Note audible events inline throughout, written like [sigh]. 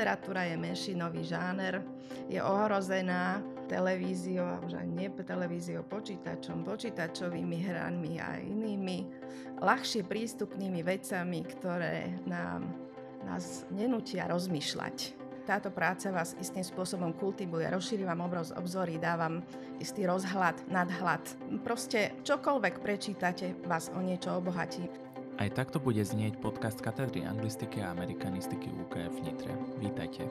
literatúra je menšinový žáner, je ohrozená televíziou, a už aj nie televíziou, počítačom, počítačovými hranmi a inými ľahšie prístupnými vecami, ktoré nám, nás nenútia rozmýšľať. Táto práca vás istým spôsobom kultivuje, rozšíri vám obzory, dávam istý rozhľad, nadhľad. Proste čokoľvek prečítate, vás o niečo obohatí. Aj takto bude znieť podcast katedry anglistiky a amerikanistiky UKF v Nitre. Vítajte.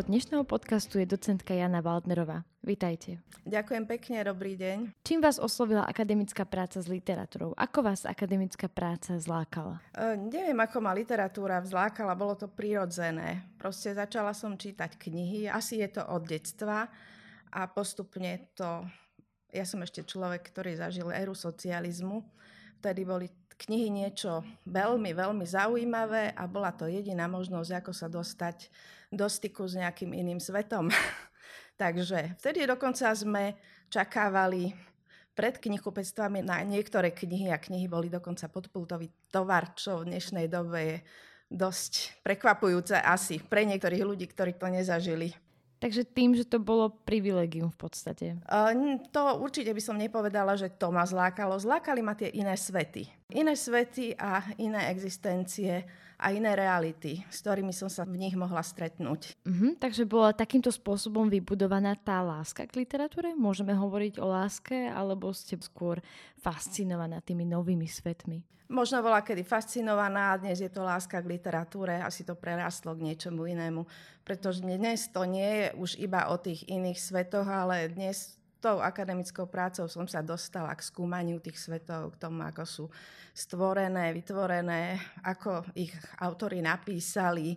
Hostkou dnešného podcastu je docentka Jana Waldnerová. Vítajte. Ďakujem pekne, dobrý deň. Čím vás oslovila akademická práca s literatúrou? Ako vás akademická práca zlákala? E, neviem, ako ma literatúra vzlákala, bolo to prirodzené. Proste začala som čítať knihy, asi je to od detstva a postupne to... Ja som ešte človek, ktorý zažil éru socializmu. Vtedy boli knihy niečo veľmi, veľmi zaujímavé a bola to jediná možnosť, ako sa dostať do styku s nejakým iným svetom. [laughs] Takže vtedy dokonca sme čakávali pred knihkupectvami na niektoré knihy a knihy boli dokonca podpultový tovar, čo v dnešnej dobe je dosť prekvapujúce asi pre niektorých ľudí, ktorí to nezažili. Takže tým, že to bolo privilegium v podstate. Uh, to určite by som nepovedala, že to ma zlákalo. Zlákali ma tie iné svety. Iné svety a iné existencie a iné reality, s ktorými som sa v nich mohla stretnúť. Uh-huh, takže bola takýmto spôsobom vybudovaná tá láska k literatúre? Môžeme hovoriť o láske, alebo ste skôr fascinovaná tými novými svetmi? Možno bola kedy fascinovaná, dnes je to láska k literatúre, asi to prerastlo k niečomu inému. Pretože dnes to nie je už iba o tých iných svetoch, ale dnes tou akademickou prácou som sa dostala k skúmaniu tých svetov, k tomu, ako sú stvorené, vytvorené, ako ich autory napísali,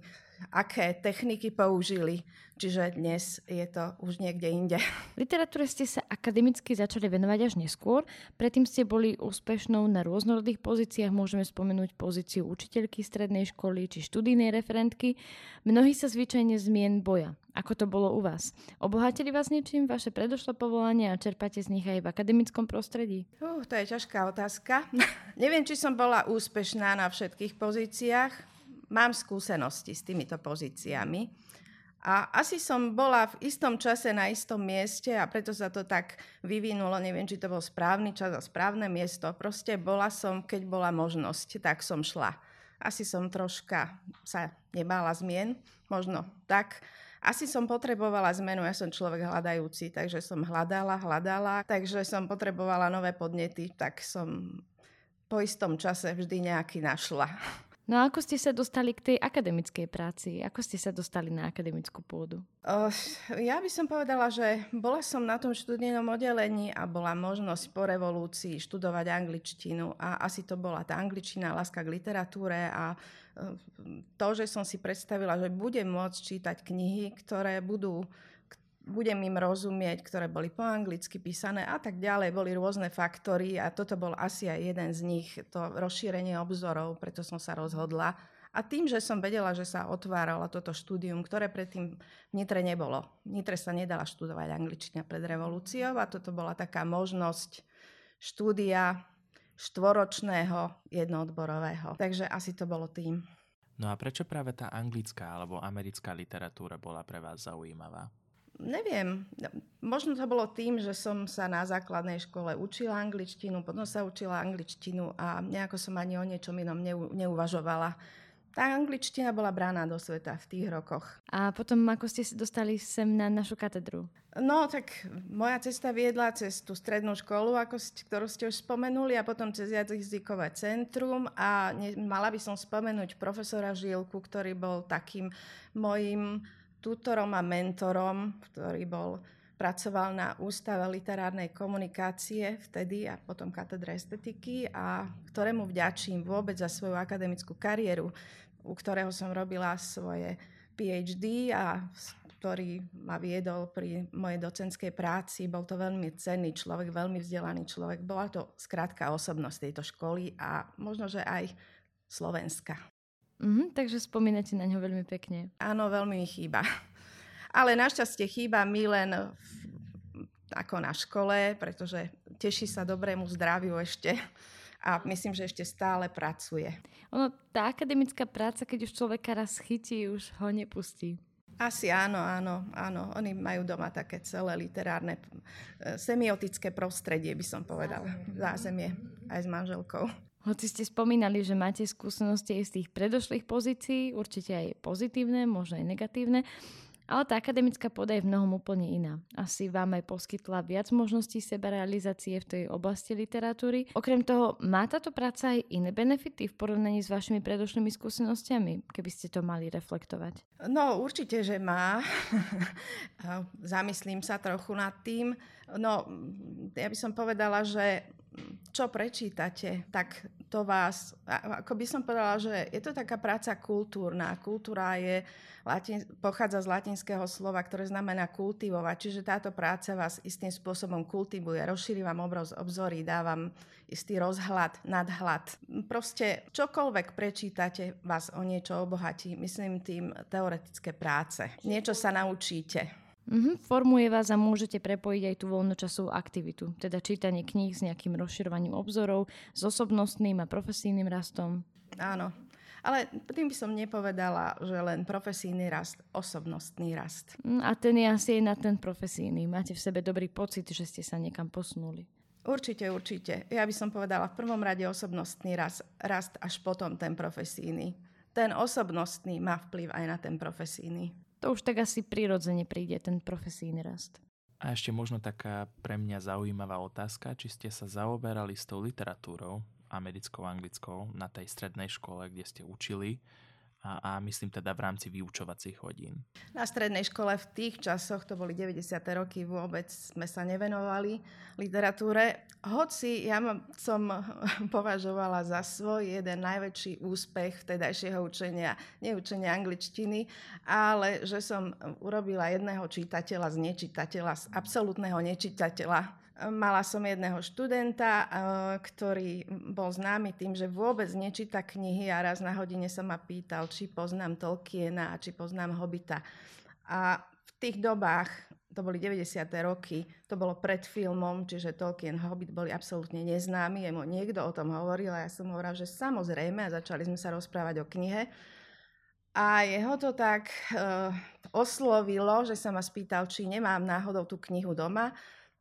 aké techniky použili. Čiže dnes je to už niekde inde. Literatúre ste sa akademicky začali venovať až neskôr. Predtým ste boli úspešnou na rôznorodých pozíciách. Môžeme spomenúť pozíciu učiteľky strednej školy či študijnej referentky. Mnohí sa zvyčajne zmien boja. Ako to bolo u vás? Obohatili vás niečím vaše predošlé povolanie a čerpáte z nich aj v akademickom prostredí? Uh, to je ťažká otázka. [laughs] Neviem, či som bola úspešná na všetkých pozíciách mám skúsenosti s týmito pozíciami. A asi som bola v istom čase na istom mieste a preto sa to tak vyvinulo. Neviem, či to bol správny čas a správne miesto. Proste bola som, keď bola možnosť, tak som šla. Asi som troška sa nebála zmien, možno tak. Asi som potrebovala zmenu, ja som človek hľadajúci, takže som hľadala, hľadala, takže som potrebovala nové podnety, tak som po istom čase vždy nejaký našla. No a ako ste sa dostali k tej akademickej práci? Ako ste sa dostali na akademickú pôdu? Uh, ja by som povedala, že bola som na tom študijnom oddelení a bola možnosť po revolúcii študovať angličtinu a asi to bola tá angličtina, láska k literatúre a uh, to, že som si predstavila, že budem môcť čítať knihy, ktoré budú budem im rozumieť, ktoré boli po anglicky písané a tak ďalej. Boli rôzne faktory a toto bol asi aj jeden z nich, to rozšírenie obzorov, preto som sa rozhodla. A tým, že som vedela, že sa otváralo toto štúdium, ktoré predtým v Nitre nebolo. V Nitre sa nedala študovať angličtina pred revolúciou a toto bola taká možnosť štúdia štvoročného jednoodborového. Takže asi to bolo tým. No a prečo práve tá anglická alebo americká literatúra bola pre vás zaujímavá? Neviem, možno to bolo tým, že som sa na základnej škole učila angličtinu, potom sa učila angličtinu a nejako som ani o niečom inom neuvažovala. Tá angličtina bola brána do sveta v tých rokoch. A potom, ako ste sa dostali sem na našu katedru? No, tak moja cesta viedla cez tú strednú školu, ako ktorú ste už spomenuli, a potom cez jazykové centrum. A ne, mala by som spomenúť profesora Žilku, ktorý bol takým mojim tutorom a mentorom, ktorý bol pracoval na Ústave literárnej komunikácie vtedy a potom katedre estetiky a ktorému vďačím vôbec za svoju akademickú kariéru, u ktorého som robila svoje PhD a ktorý ma viedol pri mojej docenskej práci. Bol to veľmi cenný človek, veľmi vzdelaný človek. Bola to skrátka osobnosť tejto školy a možno, že aj Slovenska. Mm-hmm, takže spomínate na ňo veľmi pekne. Áno, veľmi mi chýba. [laughs] Ale našťastie chýba mi len ako na škole, pretože teší sa dobrému zdraviu ešte a myslím, že ešte stále pracuje. Ono, tá akademická práca, keď už človeka raz chytí, už ho nepustí. Asi áno, áno, áno. Oni majú doma také celé literárne, e, semiotické prostredie, by som povedala. Zázemie aj s manželkou. Hoci ste spomínali, že máte skúsenosti aj z tých predošlých pozícií, určite aj pozitívne, možno aj negatívne, ale tá akademická pôda je v mnohom úplne iná. Asi vám aj poskytla viac možností sebarealizácie v tej oblasti literatúry. Okrem toho, má táto práca aj iné benefity v porovnaní s vašimi predošlými skúsenostiami, keby ste to mali reflektovať? No, určite, že má. [laughs] Zamyslím sa trochu nad tým. No, ja by som povedala, že čo prečítate, tak to vás, ako by som povedala, že je to taká práca kultúrna. Kultúra je, latin, pochádza z latinského slova, ktoré znamená kultivovať, čiže táto práca vás istým spôsobom kultivuje, rozšíri vám obroz, obzory, dá vám istý rozhľad, nadhľad. Proste čokoľvek prečítate, vás o niečo obohatí, myslím tým teoretické práce. Niečo sa naučíte. Mm-hmm, formuje vás a môžete prepojiť aj tú voľnočasovú aktivitu, teda čítanie kníh s nejakým rozširovaním obzorov, s osobnostným a profesijným rastom. Áno, ale tým by som nepovedala, že len profesijný rast, osobnostný rast. Mm, a ten je asi na ten profesijný. Máte v sebe dobrý pocit, že ste sa niekam posunuli. Určite, určite. Ja by som povedala v prvom rade osobnostný rast, rast až potom ten profesijný. Ten osobnostný má vplyv aj na ten profesijný to už tak asi prirodzene príde, ten profesijný rast. A ešte možno taká pre mňa zaujímavá otázka, či ste sa zaoberali s tou literatúrou, americkou, anglickou, na tej strednej škole, kde ste učili a, a myslím teda v rámci vyučovacích hodín. Na strednej škole v tých časoch, to boli 90. roky, vôbec sme sa nevenovali literatúre. Hoci ja som [laughs] považovala za svoj jeden najväčší úspech vtedajšieho učenia, neučenia angličtiny, ale že som urobila jedného čitateľa z nečitateľa, z absolútneho nečitateľa Mala som jedného študenta, eh, ktorý bol známy tým, že vôbec nečíta knihy a raz na hodine sa ma pýtal, či poznám Tolkiena a či poznám Hobita. A v tých dobách, to boli 90. roky, to bolo pred filmom, čiže Tolkien Hobbit boli absolútne neznámi, jemu niekto o tom hovoril a ja som hovorila, že samozrejme a začali sme sa rozprávať o knihe. A jeho to tak uh, oslovilo, že sa ma spýtal, či nemám náhodou tú knihu doma.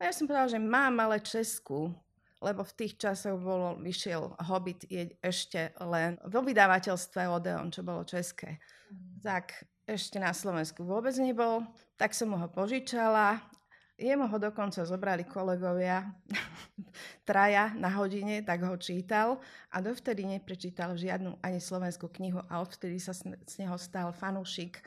A ja som povedala, že mám ale Česku, lebo v tých časoch bolo, vyšiel Hobbit je ešte len vo vydavateľstve Odeon, čo bolo české. Mm. Tak ešte na Slovensku vôbec nebol, tak som mu ho požičala. Jemu ho dokonca zobrali kolegovia [laughs] traja na hodine, tak ho čítal a dovtedy neprečítal žiadnu ani slovenskú knihu a odvtedy sa z neho stal fanúšik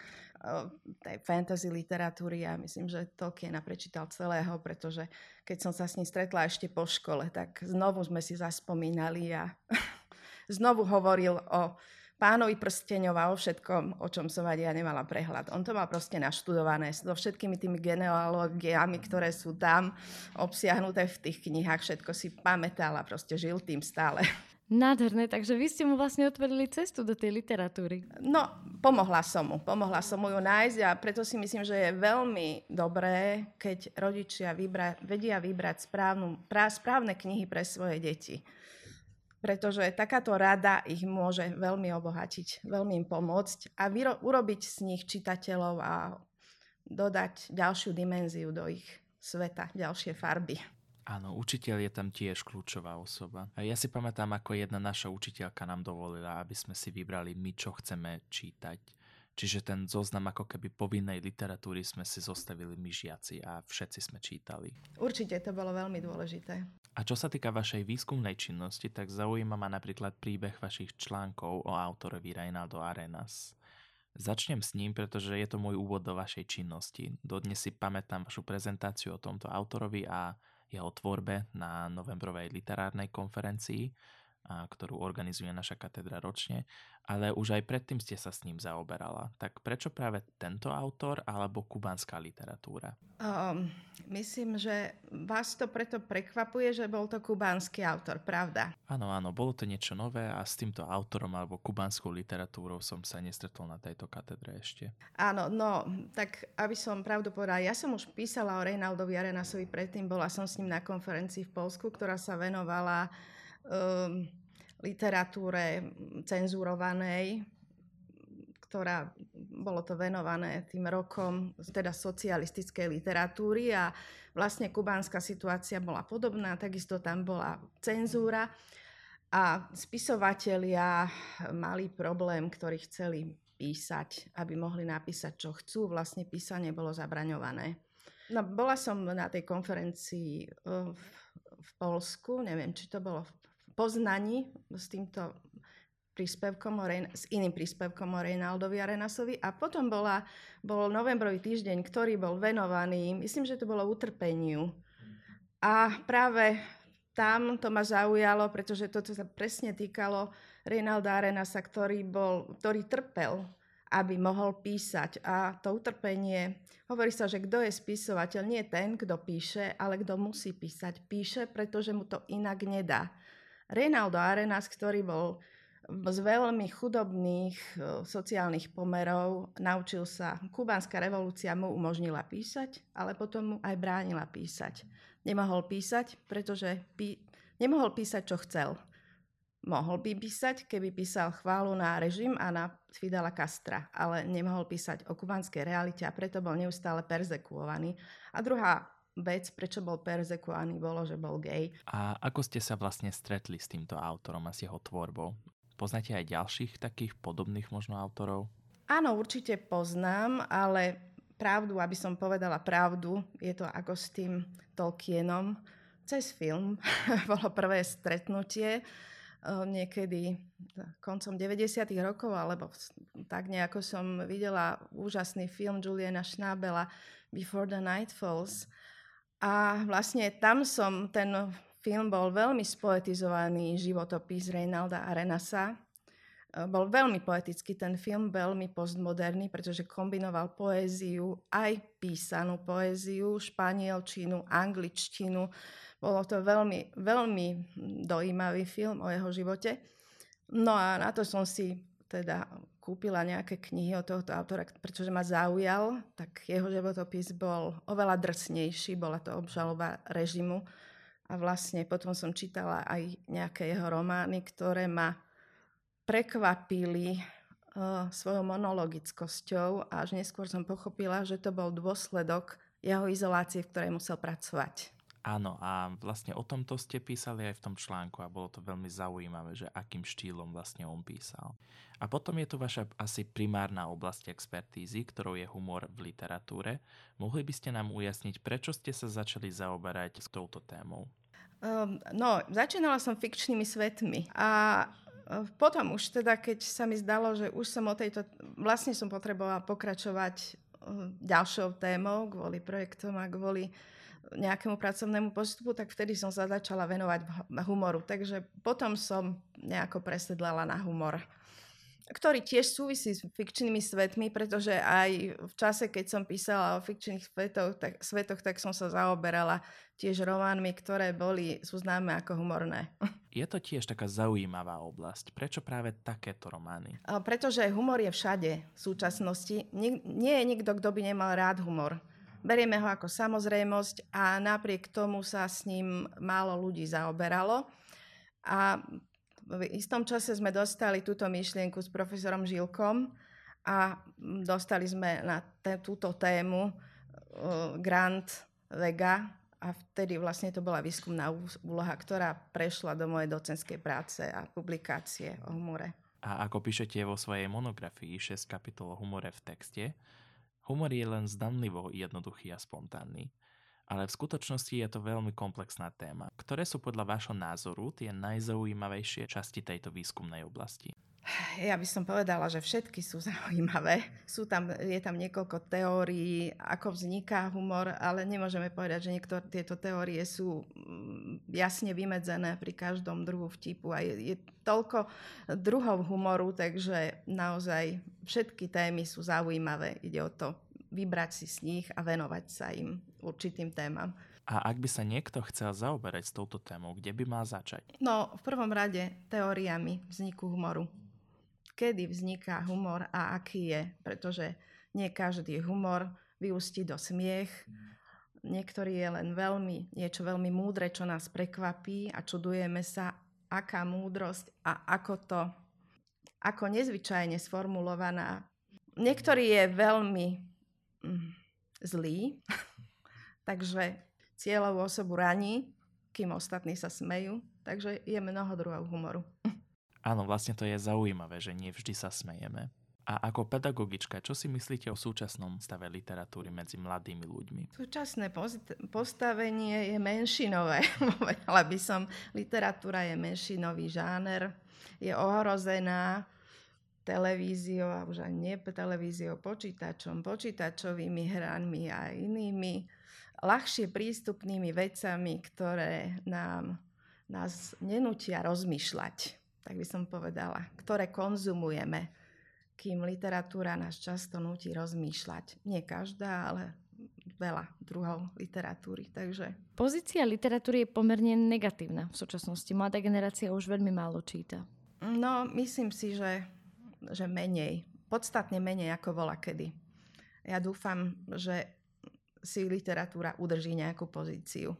tej fantasy literatúry a myslím, že Tolkiena prečítal celého, pretože keď som sa s ním stretla ešte po škole, tak znovu sme si zaspomínali a [laughs] znovu hovoril o pánovi prsteňov a o všetkom, o čom som ja nemala prehľad. On to má proste naštudované so všetkými tými genealógiami, ktoré sú tam obsiahnuté v tých knihách. Všetko si pamätal a proste žil tým stále. [laughs] Nádherné, takže vy ste mu vlastne otvorili cestu do tej literatúry. No, pomohla som mu. Pomohla som mu ju nájsť a preto si myslím, že je veľmi dobré, keď rodičia vybra- vedia vybrať správnu, pra- správne knihy pre svoje deti. Pretože takáto rada ich môže veľmi obohatiť, veľmi im pomôcť a vyro- urobiť z nich čitateľov a dodať ďalšiu dimenziu do ich sveta, ďalšie farby. Áno, učiteľ je tam tiež kľúčová osoba. A ja si pamätám, ako jedna naša učiteľka nám dovolila, aby sme si vybrali my, čo chceme čítať. Čiže ten zoznam ako keby povinnej literatúry sme si zostavili my žiaci a všetci sme čítali. Určite to bolo veľmi dôležité. A čo sa týka vašej výskumnej činnosti, tak zaujíma ma napríklad príbeh vašich článkov o autorovi Reinaldo Arenas. Začnem s ním, pretože je to môj úvod do vašej činnosti. Dodnes si pamätám vašu prezentáciu o tomto autorovi a jeho tvorbe na novembrovej literárnej konferencii. Ktorú organizuje naša katedra ročne, ale už aj predtým ste sa s ním zaoberala. Tak prečo práve tento autor alebo kubánska literatúra? Um, myslím, že vás to preto prekvapuje, že bol to kubánsky autor, pravda? Áno, áno, bolo to niečo nové a s týmto autorom alebo kubánskou literatúrou som sa nestretol na tejto katedre ešte. Áno, no, tak aby som pravdu povedala, ja som už písala o Reinaldovi Arenasovi predtým, bola som s ním na konferencii v Polsku, ktorá sa venovala um, literatúre cenzurovanej, ktorá bolo to venované tým rokom teda socialistickej literatúry a vlastne kubánska situácia bola podobná, takisto tam bola cenzúra a spisovatelia mali problém, ktorí chceli písať, aby mohli napísať, čo chcú. Vlastne písanie bolo zabraňované. No, bola som na tej konferencii v, v Polsku, neviem, či to bolo v Poznaní s týmto príspevkom o Rein- s iným príspevkom o Reinaldovi Arenasovi a potom bola, bol novembrový týždeň, ktorý bol venovaný, myslím, že to bolo utrpeniu. A práve tam to ma zaujalo, pretože toto sa presne týkalo Reinalda Arenasa, ktorý, bol, ktorý trpel, aby mohol písať. A to utrpenie, hovorí sa, že kto je spisovateľ, nie ten, kto píše, ale kto musí písať. Píše, pretože mu to inak nedá. Reinaldo Arenas, ktorý bol z veľmi chudobných e, sociálnych pomerov, naučil sa, kubánska revolúcia mu umožnila písať, ale potom mu aj bránila písať. Nemohol písať, pretože pí, nemohol písať, čo chcel. Mohol by písať, keby písal chválu na režim a na Fidela Castra, ale nemohol písať o kubanskej realite a preto bol neustále perzekuovaný. A druhá vec, prečo bol perzekuovaný, bolo, že bol gay. A ako ste sa vlastne stretli s týmto autorom a s jeho tvorbou? Poznáte aj ďalších takých podobných možno autorov? Áno, určite poznám, ale pravdu, aby som povedala pravdu, je to ako s tým Tolkienom. Cez film [laughs] bolo prvé stretnutie niekedy koncom 90. rokov, alebo tak nejako som videla úžasný film Juliana Schnabela Before the Night Falls a vlastne tam som, ten film bol veľmi spoetizovaný životopis Reinalda Arenasa. E, bol veľmi poetický ten film, veľmi postmoderný, pretože kombinoval poéziu, aj písanú poéziu, španielčinu, angličtinu. Bolo to veľmi, veľmi dojímavý film o jeho živote. No a na to som si teda kúpila nejaké knihy od tohoto autora, pretože ma zaujal, tak jeho životopis bol oveľa drsnejší, bola to obžaloba režimu. A vlastne potom som čítala aj nejaké jeho romány, ktoré ma prekvapili uh, svojou monologickosťou a až neskôr som pochopila, že to bol dôsledok jeho izolácie, v ktorej musel pracovať. Áno, a vlastne o tomto ste písali aj v tom článku a bolo to veľmi zaujímavé, že akým štýlom vlastne on písal. A potom je tu vaša asi primárna oblasť expertízy, ktorou je humor v literatúre. Mohli by ste nám ujasniť, prečo ste sa začali zaoberať s touto témou? Um, no, začínala som fikčnými svetmi a e, potom už teda, keď sa mi zdalo, že už som o tejto... Vlastne som potrebovala pokračovať e, ďalšou témou kvôli projektom a kvôli nejakému pracovnému postupu, tak vtedy som sa začala venovať humoru. Takže potom som nejako presedlala na humor ktorý tiež súvisí s fikčnými svetmi, pretože aj v čase, keď som písala o fikčných svetoch, tak, svetoch, tak som sa zaoberala tiež románmi, ktoré boli, sú známe ako humorné. [laughs] Je to tiež taká zaujímavá oblasť. Prečo práve takéto romány? Pretože humor je všade v súčasnosti. Nie, nie je nikto, kto by nemal rád humor. Berieme ho ako samozrejmosť a napriek tomu sa s ním málo ľudí zaoberalo. A v istom čase sme dostali túto myšlienku s profesorom Žilkom a dostali sme na t- túto tému uh, grant Vega a vtedy vlastne to bola výskumná úloha, ktorá prešla do mojej docenskej práce a publikácie o humore. A ako píšete vo svojej monografii 6 kapitol o humore v texte, Humor je len zdanlivo jednoduchý a spontánny. Ale v skutočnosti je to veľmi komplexná téma. Ktoré sú podľa vášho názoru tie najzaujímavejšie časti tejto výskumnej oblasti? Ja by som povedala, že všetky sú zaujímavé. Sú tam, je tam niekoľko teórií, ako vzniká humor, ale nemôžeme povedať, že niektoré tieto teórie sú mm, jasne vymedzené pri každom druhu vtipu a je, je toľko druhov humoru, takže naozaj všetky témy sú zaujímavé. Ide o to vybrať si z nich a venovať sa im určitým témam. A ak by sa niekto chcel zaoberať s touto témou, kde by mal začať? No, v prvom rade teóriami vzniku humoru kedy vzniká humor a aký je, pretože nie každý humor vyústi do smiech, niektorý je len veľmi, niečo veľmi múdre, čo nás prekvapí a čudujeme sa, aká múdrosť a ako to, ako nezvyčajne sformulovaná. Niektorý je veľmi mm, zlý, [laughs] takže cieľovú osobu raní, kým ostatní sa smejú, takže je mnoho druhov humoru. Áno, vlastne to je zaujímavé, že nie vždy sa smejeme. A ako pedagogička, čo si myslíte o súčasnom stave literatúry medzi mladými ľuďmi? Súčasné postavenie je menšinové. [laughs] Povedala by som, literatúra je menšinový žáner, je ohrozená televíziou, a už aj nie televíziou, počítačom, počítačovými hranmi a inými ľahšie prístupnými vecami, ktoré nám, nás nenútia rozmýšľať tak by som povedala, ktoré konzumujeme, kým literatúra nás často nutí rozmýšľať. Nie každá, ale veľa druhov literatúry. Takže... Pozícia literatúry je pomerne negatívna v súčasnosti. Mladá generácia už veľmi málo číta. No, myslím si, že, že menej. Podstatne menej ako bola kedy. Ja dúfam, že si literatúra udrží nejakú pozíciu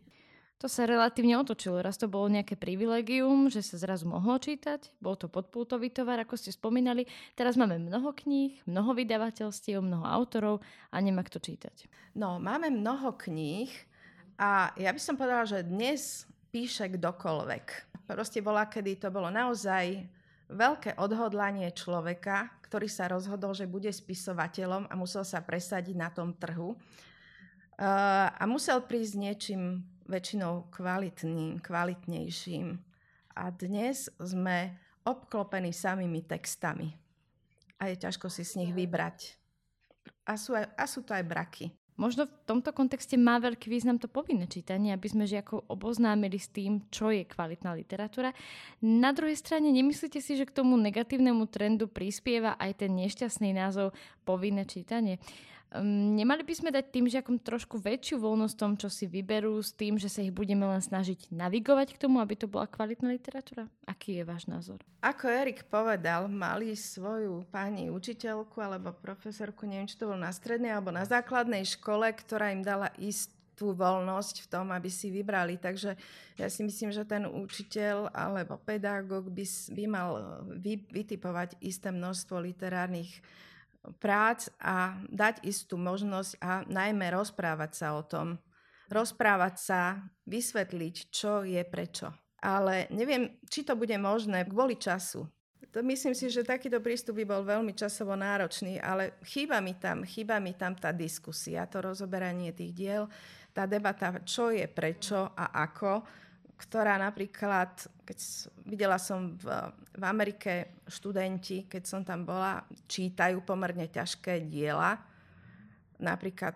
to sa relatívne otočilo. Raz to bolo nejaké privilegium, že sa zrazu mohlo čítať, bol to podpultový tovar, ako ste spomínali. Teraz máme mnoho kníh, mnoho vydavateľstiev, mnoho autorov a nemá kto čítať. No, máme mnoho kníh a ja by som povedala, že dnes píše kdokoľvek. Proste bola, kedy to bolo naozaj veľké odhodlanie človeka, ktorý sa rozhodol, že bude spisovateľom a musel sa presadiť na tom trhu. Uh, a musel prísť niečím väčšinou kvalitným, kvalitnejším. A dnes sme obklopení samými textami. A je ťažko si z nich vybrať. A sú, aj, a sú to aj braky. Možno v tomto kontexte má veľký význam to povinné čítanie, aby sme žiakov oboznámili s tým, čo je kvalitná literatúra. Na druhej strane, nemyslíte si, že k tomu negatívnemu trendu prispieva aj ten nešťastný názov povinné čítanie? Um, nemali by sme dať tým žiakom trošku väčšiu voľnosť tom, čo si vyberú, s tým, že sa ich budeme len snažiť navigovať k tomu, aby to bola kvalitná literatúra? Aký je váš názor? Ako Erik povedal, mali svoju pani učiteľku alebo profesorku, neviem, či to bolo na strednej alebo na základnej škole, ktorá im dala istú voľnosť v tom, aby si vybrali. Takže ja si myslím, že ten učiteľ alebo pedagóg by, by mal vy, vytipovať isté množstvo literárnych prác a dať istú možnosť a najmä rozprávať sa o tom. Rozprávať sa, vysvetliť, čo je prečo. Ale neviem, či to bude možné kvôli času. To myslím si, že takýto prístup by bol veľmi časovo náročný, ale chýba mi tam, chýba mi tam tá diskusia, to rozoberanie tých diel, tá debata, čo je prečo a ako ktorá napríklad, keď videla som v, v Amerike študenti, keď som tam bola, čítajú pomerne ťažké diela. Napríklad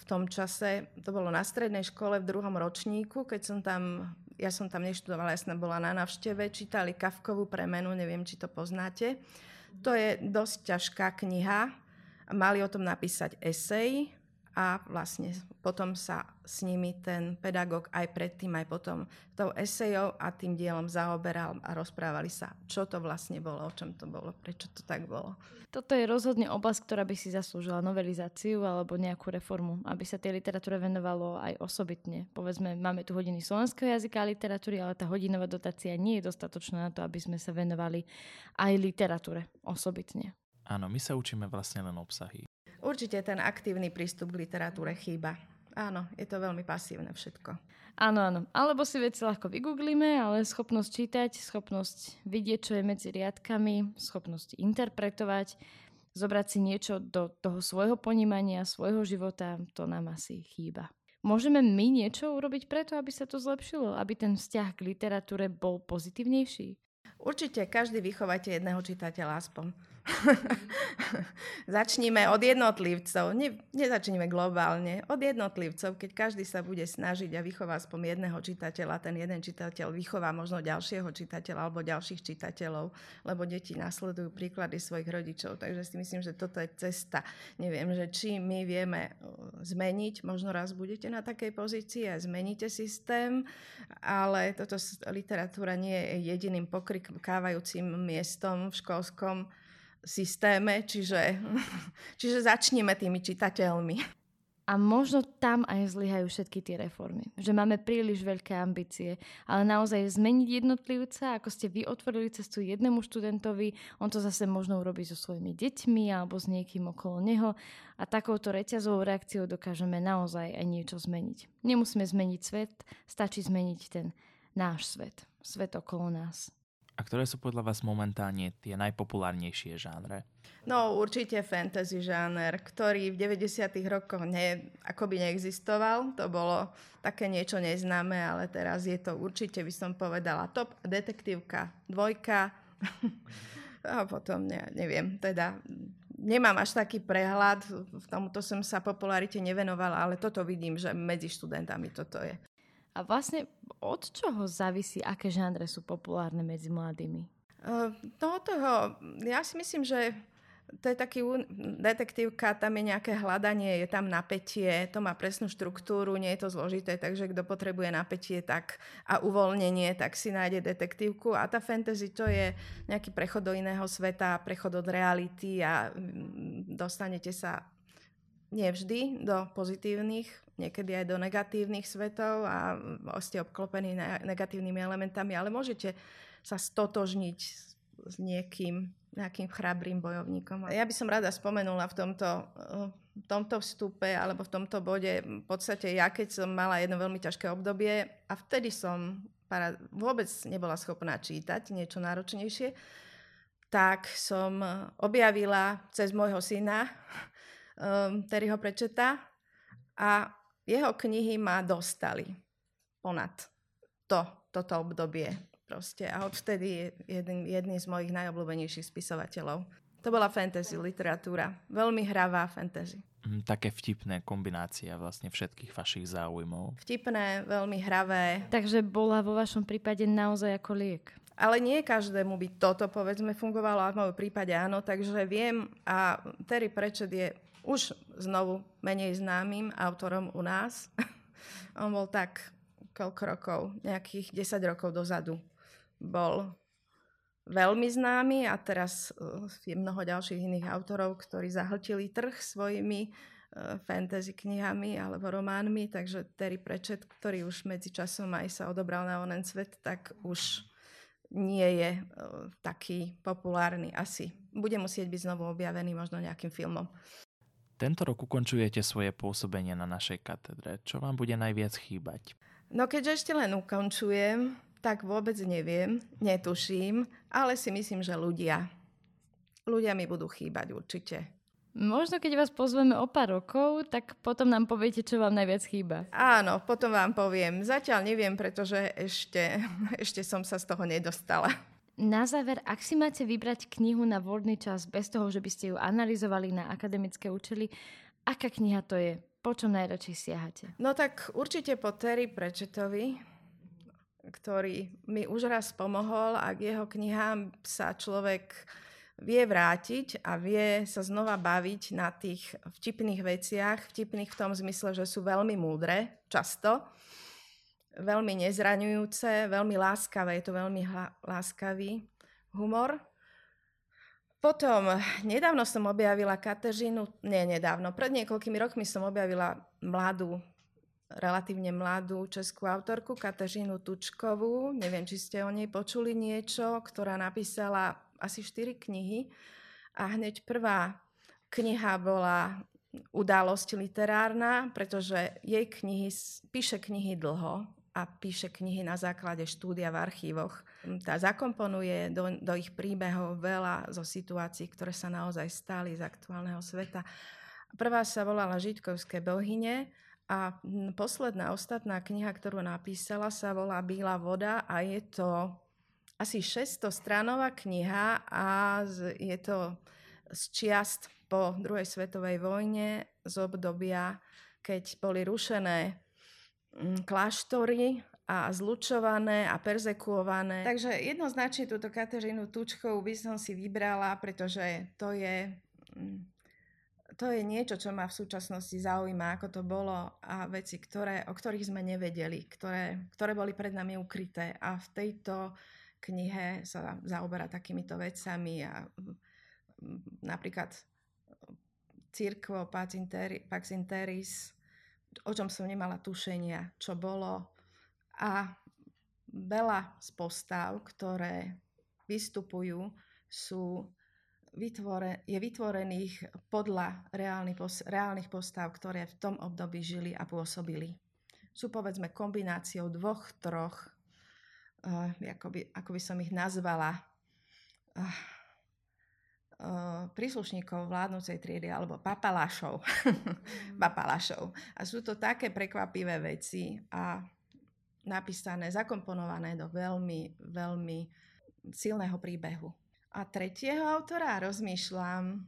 v tom čase, to bolo na strednej škole v druhom ročníku, keď som tam, ja som tam neštudovala, ja som bola na navšteve, čítali Kavkovú premenu, neviem, či to poznáte. To je dosť ťažká kniha. Mali o tom napísať esej, a vlastne potom sa s nimi ten pedagóg aj predtým, aj potom tou esejou a tým dielom zaoberal a rozprávali sa, čo to vlastne bolo, o čom to bolo, prečo to tak bolo. Toto je rozhodne oblasť, ktorá by si zaslúžila novelizáciu alebo nejakú reformu, aby sa tej literatúre venovalo aj osobitne. Povedzme, máme tu hodiny slovenského jazyka a literatúry, ale tá hodinová dotácia nie je dostatočná na to, aby sme sa venovali aj literatúre osobitne. Áno, my sa učíme vlastne len obsahy. Určite ten aktívny prístup k literatúre chýba. Áno, je to veľmi pasívne všetko. Áno, áno. Alebo si veci ľahko vygooglíme, ale schopnosť čítať, schopnosť vidieť, čo je medzi riadkami, schopnosť interpretovať, zobrať si niečo do toho svojho ponímania, svojho života, to nám asi chýba. Môžeme my niečo urobiť preto, aby sa to zlepšilo? Aby ten vzťah k literatúre bol pozitívnejší? Určite každý vychovajte jedného čitateľa aspoň. [laughs] Začníme od jednotlivcov, ne, nezačníme globálne, od jednotlivcov, keď každý sa bude snažiť a vychová aspoň jedného čitateľa, ten jeden čitateľ vychová možno ďalšieho čitateľa alebo ďalších čitateľov, lebo deti nasledujú príklady svojich rodičov, takže si myslím, že toto je cesta. Neviem, že či my vieme zmeniť, možno raz budete na takej pozícii a zmeníte systém, ale toto literatúra nie je jediným pokrikávajúcim miestom v školskom systéme, čiže, [laughs] čiže začneme tými čitateľmi. A možno tam aj zlyhajú všetky tie reformy. Že máme príliš veľké ambície. Ale naozaj zmeniť jednotlivca, ako ste vy otvorili cestu jednému študentovi, on to zase možno urobí so svojimi deťmi alebo s niekým okolo neho. A takouto reťazovou reakciou dokážeme naozaj aj niečo zmeniť. Nemusíme zmeniť svet, stačí zmeniť ten náš svet. Svet okolo nás. A ktoré sú podľa vás momentálne tie najpopulárnejšie žánre? No určite fantasy žáner, ktorý v 90. rokoch ne, akoby neexistoval. To bolo také niečo neznáme, ale teraz je to určite, by som povedala, top detektívka, dvojka. [laughs] A potom ne, neviem, teda nemám až taký prehľad, v tomuto som sa popularite nevenovala, ale toto vidím, že medzi študentami toto je. A vlastne od čoho závisí, aké žánre sú populárne medzi mladými? Uh, no toho, ja si myslím, že to je taký detektívka, tam je nejaké hľadanie, je tam napätie, to má presnú štruktúru, nie je to zložité, takže kto potrebuje napätie tak a uvoľnenie, tak si nájde detektívku. A tá fantasy to je nejaký prechod do iného sveta, prechod od reality a mm, dostanete sa nie do pozitívnych niekedy aj do negatívnych svetov a ste obklopení negatívnymi elementami, ale môžete sa stotožniť s niekým, nejakým chrabrým bojovníkom. Ja by som rada spomenula v tomto, v tomto vstupe alebo v tomto bode, v podstate ja keď som mala jedno veľmi ťažké obdobie a vtedy som para, vôbec nebola schopná čítať niečo náročnejšie, tak som objavila cez môjho syna um, Terryho Prečeta a jeho knihy ma dostali ponad to, toto obdobie. Proste. A odvtedy je jeden, jedný z mojich najobľúbenejších spisovateľov. To bola fantasy literatúra. Veľmi hravá fantasy. Mm, také vtipné kombinácia vlastne všetkých vašich záujmov. Vtipné, veľmi hravé. Takže bola vo vašom prípade naozaj ako liek. Ale nie každému by toto, povedzme, fungovalo, a v mojom prípade áno, takže viem a Terry Pratchett je už znovu menej známym autorom u nás. [laughs] On bol tak koľko rokov, nejakých 10 rokov dozadu bol veľmi známy a teraz uh, je mnoho ďalších iných autorov, ktorí zahltili trh svojimi uh, fantasy knihami alebo románmi, takže Terry Pratchett, ktorý už medzi časom aj sa odobral na onen svet, tak už nie je uh, taký populárny asi. Bude musieť byť znovu objavený možno nejakým filmom. Tento rok ukončujete svoje pôsobenie na našej katedre. Čo vám bude najviac chýbať? No keďže ešte len ukončujem, tak vôbec neviem, netuším, ale si myslím, že ľudia. Ľudia mi budú chýbať určite. Možno keď vás pozveme o pár rokov, tak potom nám poviete, čo vám najviac chýba. Áno, potom vám poviem. Zatiaľ neviem, pretože ešte, [laughs] ešte som sa z toho nedostala. Na záver, ak si máte vybrať knihu na voľný čas bez toho, že by ste ju analyzovali na akademické účely, aká kniha to je? Po čom najradšej siahate? No tak určite po Terry Prečetovi, ktorý mi už raz pomohol a k jeho knihám sa človek vie vrátiť a vie sa znova baviť na tých vtipných veciach, vtipných v tom zmysle, že sú veľmi múdre, často veľmi nezraňujúce, veľmi láskavé, je to veľmi hla- láskavý humor. Potom, nedávno som objavila Katežinu, nie nedávno, pred niekoľkými rokmi som objavila mladú, relatívne mladú českú autorku Katežinu Tučkovú. Neviem, či ste o nej počuli niečo, ktorá napísala asi 4 knihy. A hneď prvá kniha bola udalosť literárna, pretože jej knihy, píše knihy dlho, a píše knihy na základe štúdia v archívoch. Tá zakomponuje do, do ich príbehov veľa zo situácií, ktoré sa naozaj stali z aktuálneho sveta. Prvá sa volala Žitkovské bohyne a posledná, ostatná kniha, ktorú napísala, sa volá Bílá voda a je to, asi 600 stranová kniha a je to z čiast po druhej svetovej vojne z obdobia, keď boli rušené kláštory a zlučované a perzekuované. Takže jednoznačne túto Kateřinu Tučkovú by som si vybrala, pretože to je, mm, to je niečo, čo ma v súčasnosti zaujíma, ako to bolo a veci, ktoré, o ktorých sme nevedeli, ktoré, ktoré boli pred nami ukryté. A v tejto knihe sa zaoberá takýmito vecami a mm, napríklad Cirkvo Pax Interis, o čom som nemala tušenia, čo bolo, a veľa z postav, ktoré vystupujú, sú vytvore, je vytvorených podľa reálnych, reálnych postav, ktoré v tom období žili a pôsobili. Sú povedzme kombináciou dvoch, troch, uh, ako, by, ako by som ich nazvala, uh, príslušníkov vládnúcej triedy alebo papalášov. Mm. [laughs] papalášov. A sú to také prekvapivé veci a napísané, zakomponované do veľmi, veľmi silného príbehu. A tretieho autora rozmýšľam,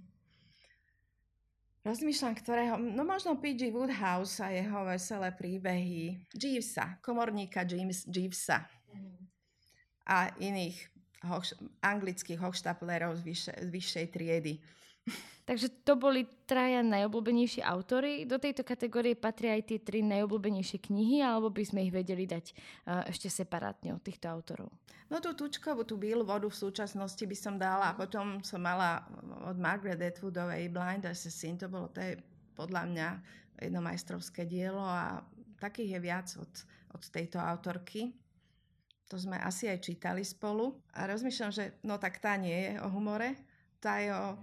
rozmýšľam, ktorého, no možno P.G. Woodhouse a jeho veselé príbehy, Jeevesa, komorníka James Jeevesa a iných hoš, anglických hochštaplerov z, vyššej, z vyššej triedy. [laughs] Takže to boli traja najobľúbenejší autory. Do tejto kategórie patria aj tie tri najobľúbenejšie knihy, alebo by sme ich vedeli dať uh, ešte separátne od týchto autorov? No tú tučkovú, tú bílu vodu v súčasnosti by som dala. A potom som mala od Margaret Atwoodovej Blind Assassin. To bolo to je podľa mňa jedno majstrovské dielo a takých je viac od, od tejto autorky. To sme asi aj čítali spolu. A rozmýšľam, že no tak tá nie je o humore, tá je o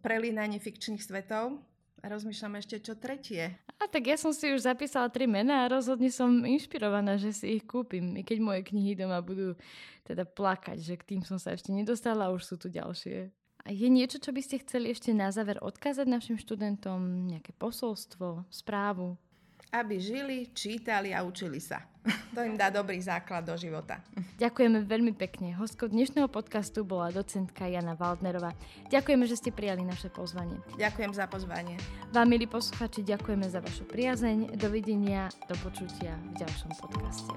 prelínanie fikčných svetov. A rozmýšľam ešte, čo tretie. A tak ja som si už zapísala tri mená a rozhodne som inšpirovaná, že si ich kúpim. I keď moje knihy doma budú teda plakať, že k tým som sa ešte nedostala a už sú tu ďalšie. A je niečo, čo by ste chceli ešte na záver odkázať našim študentom? Nejaké posolstvo, správu? Aby žili, čítali a učili sa. [laughs] To im dá dobrý základ do života. Ďakujeme veľmi pekne. Hostkou dnešného podcastu bola docentka Jana Waldnerová. Ďakujeme, že ste prijali naše pozvanie. Ďakujem za pozvanie. Vám, milí posluchači, ďakujeme za vašu priazeň. Dovidenia, do počutia v ďalšom podcaste.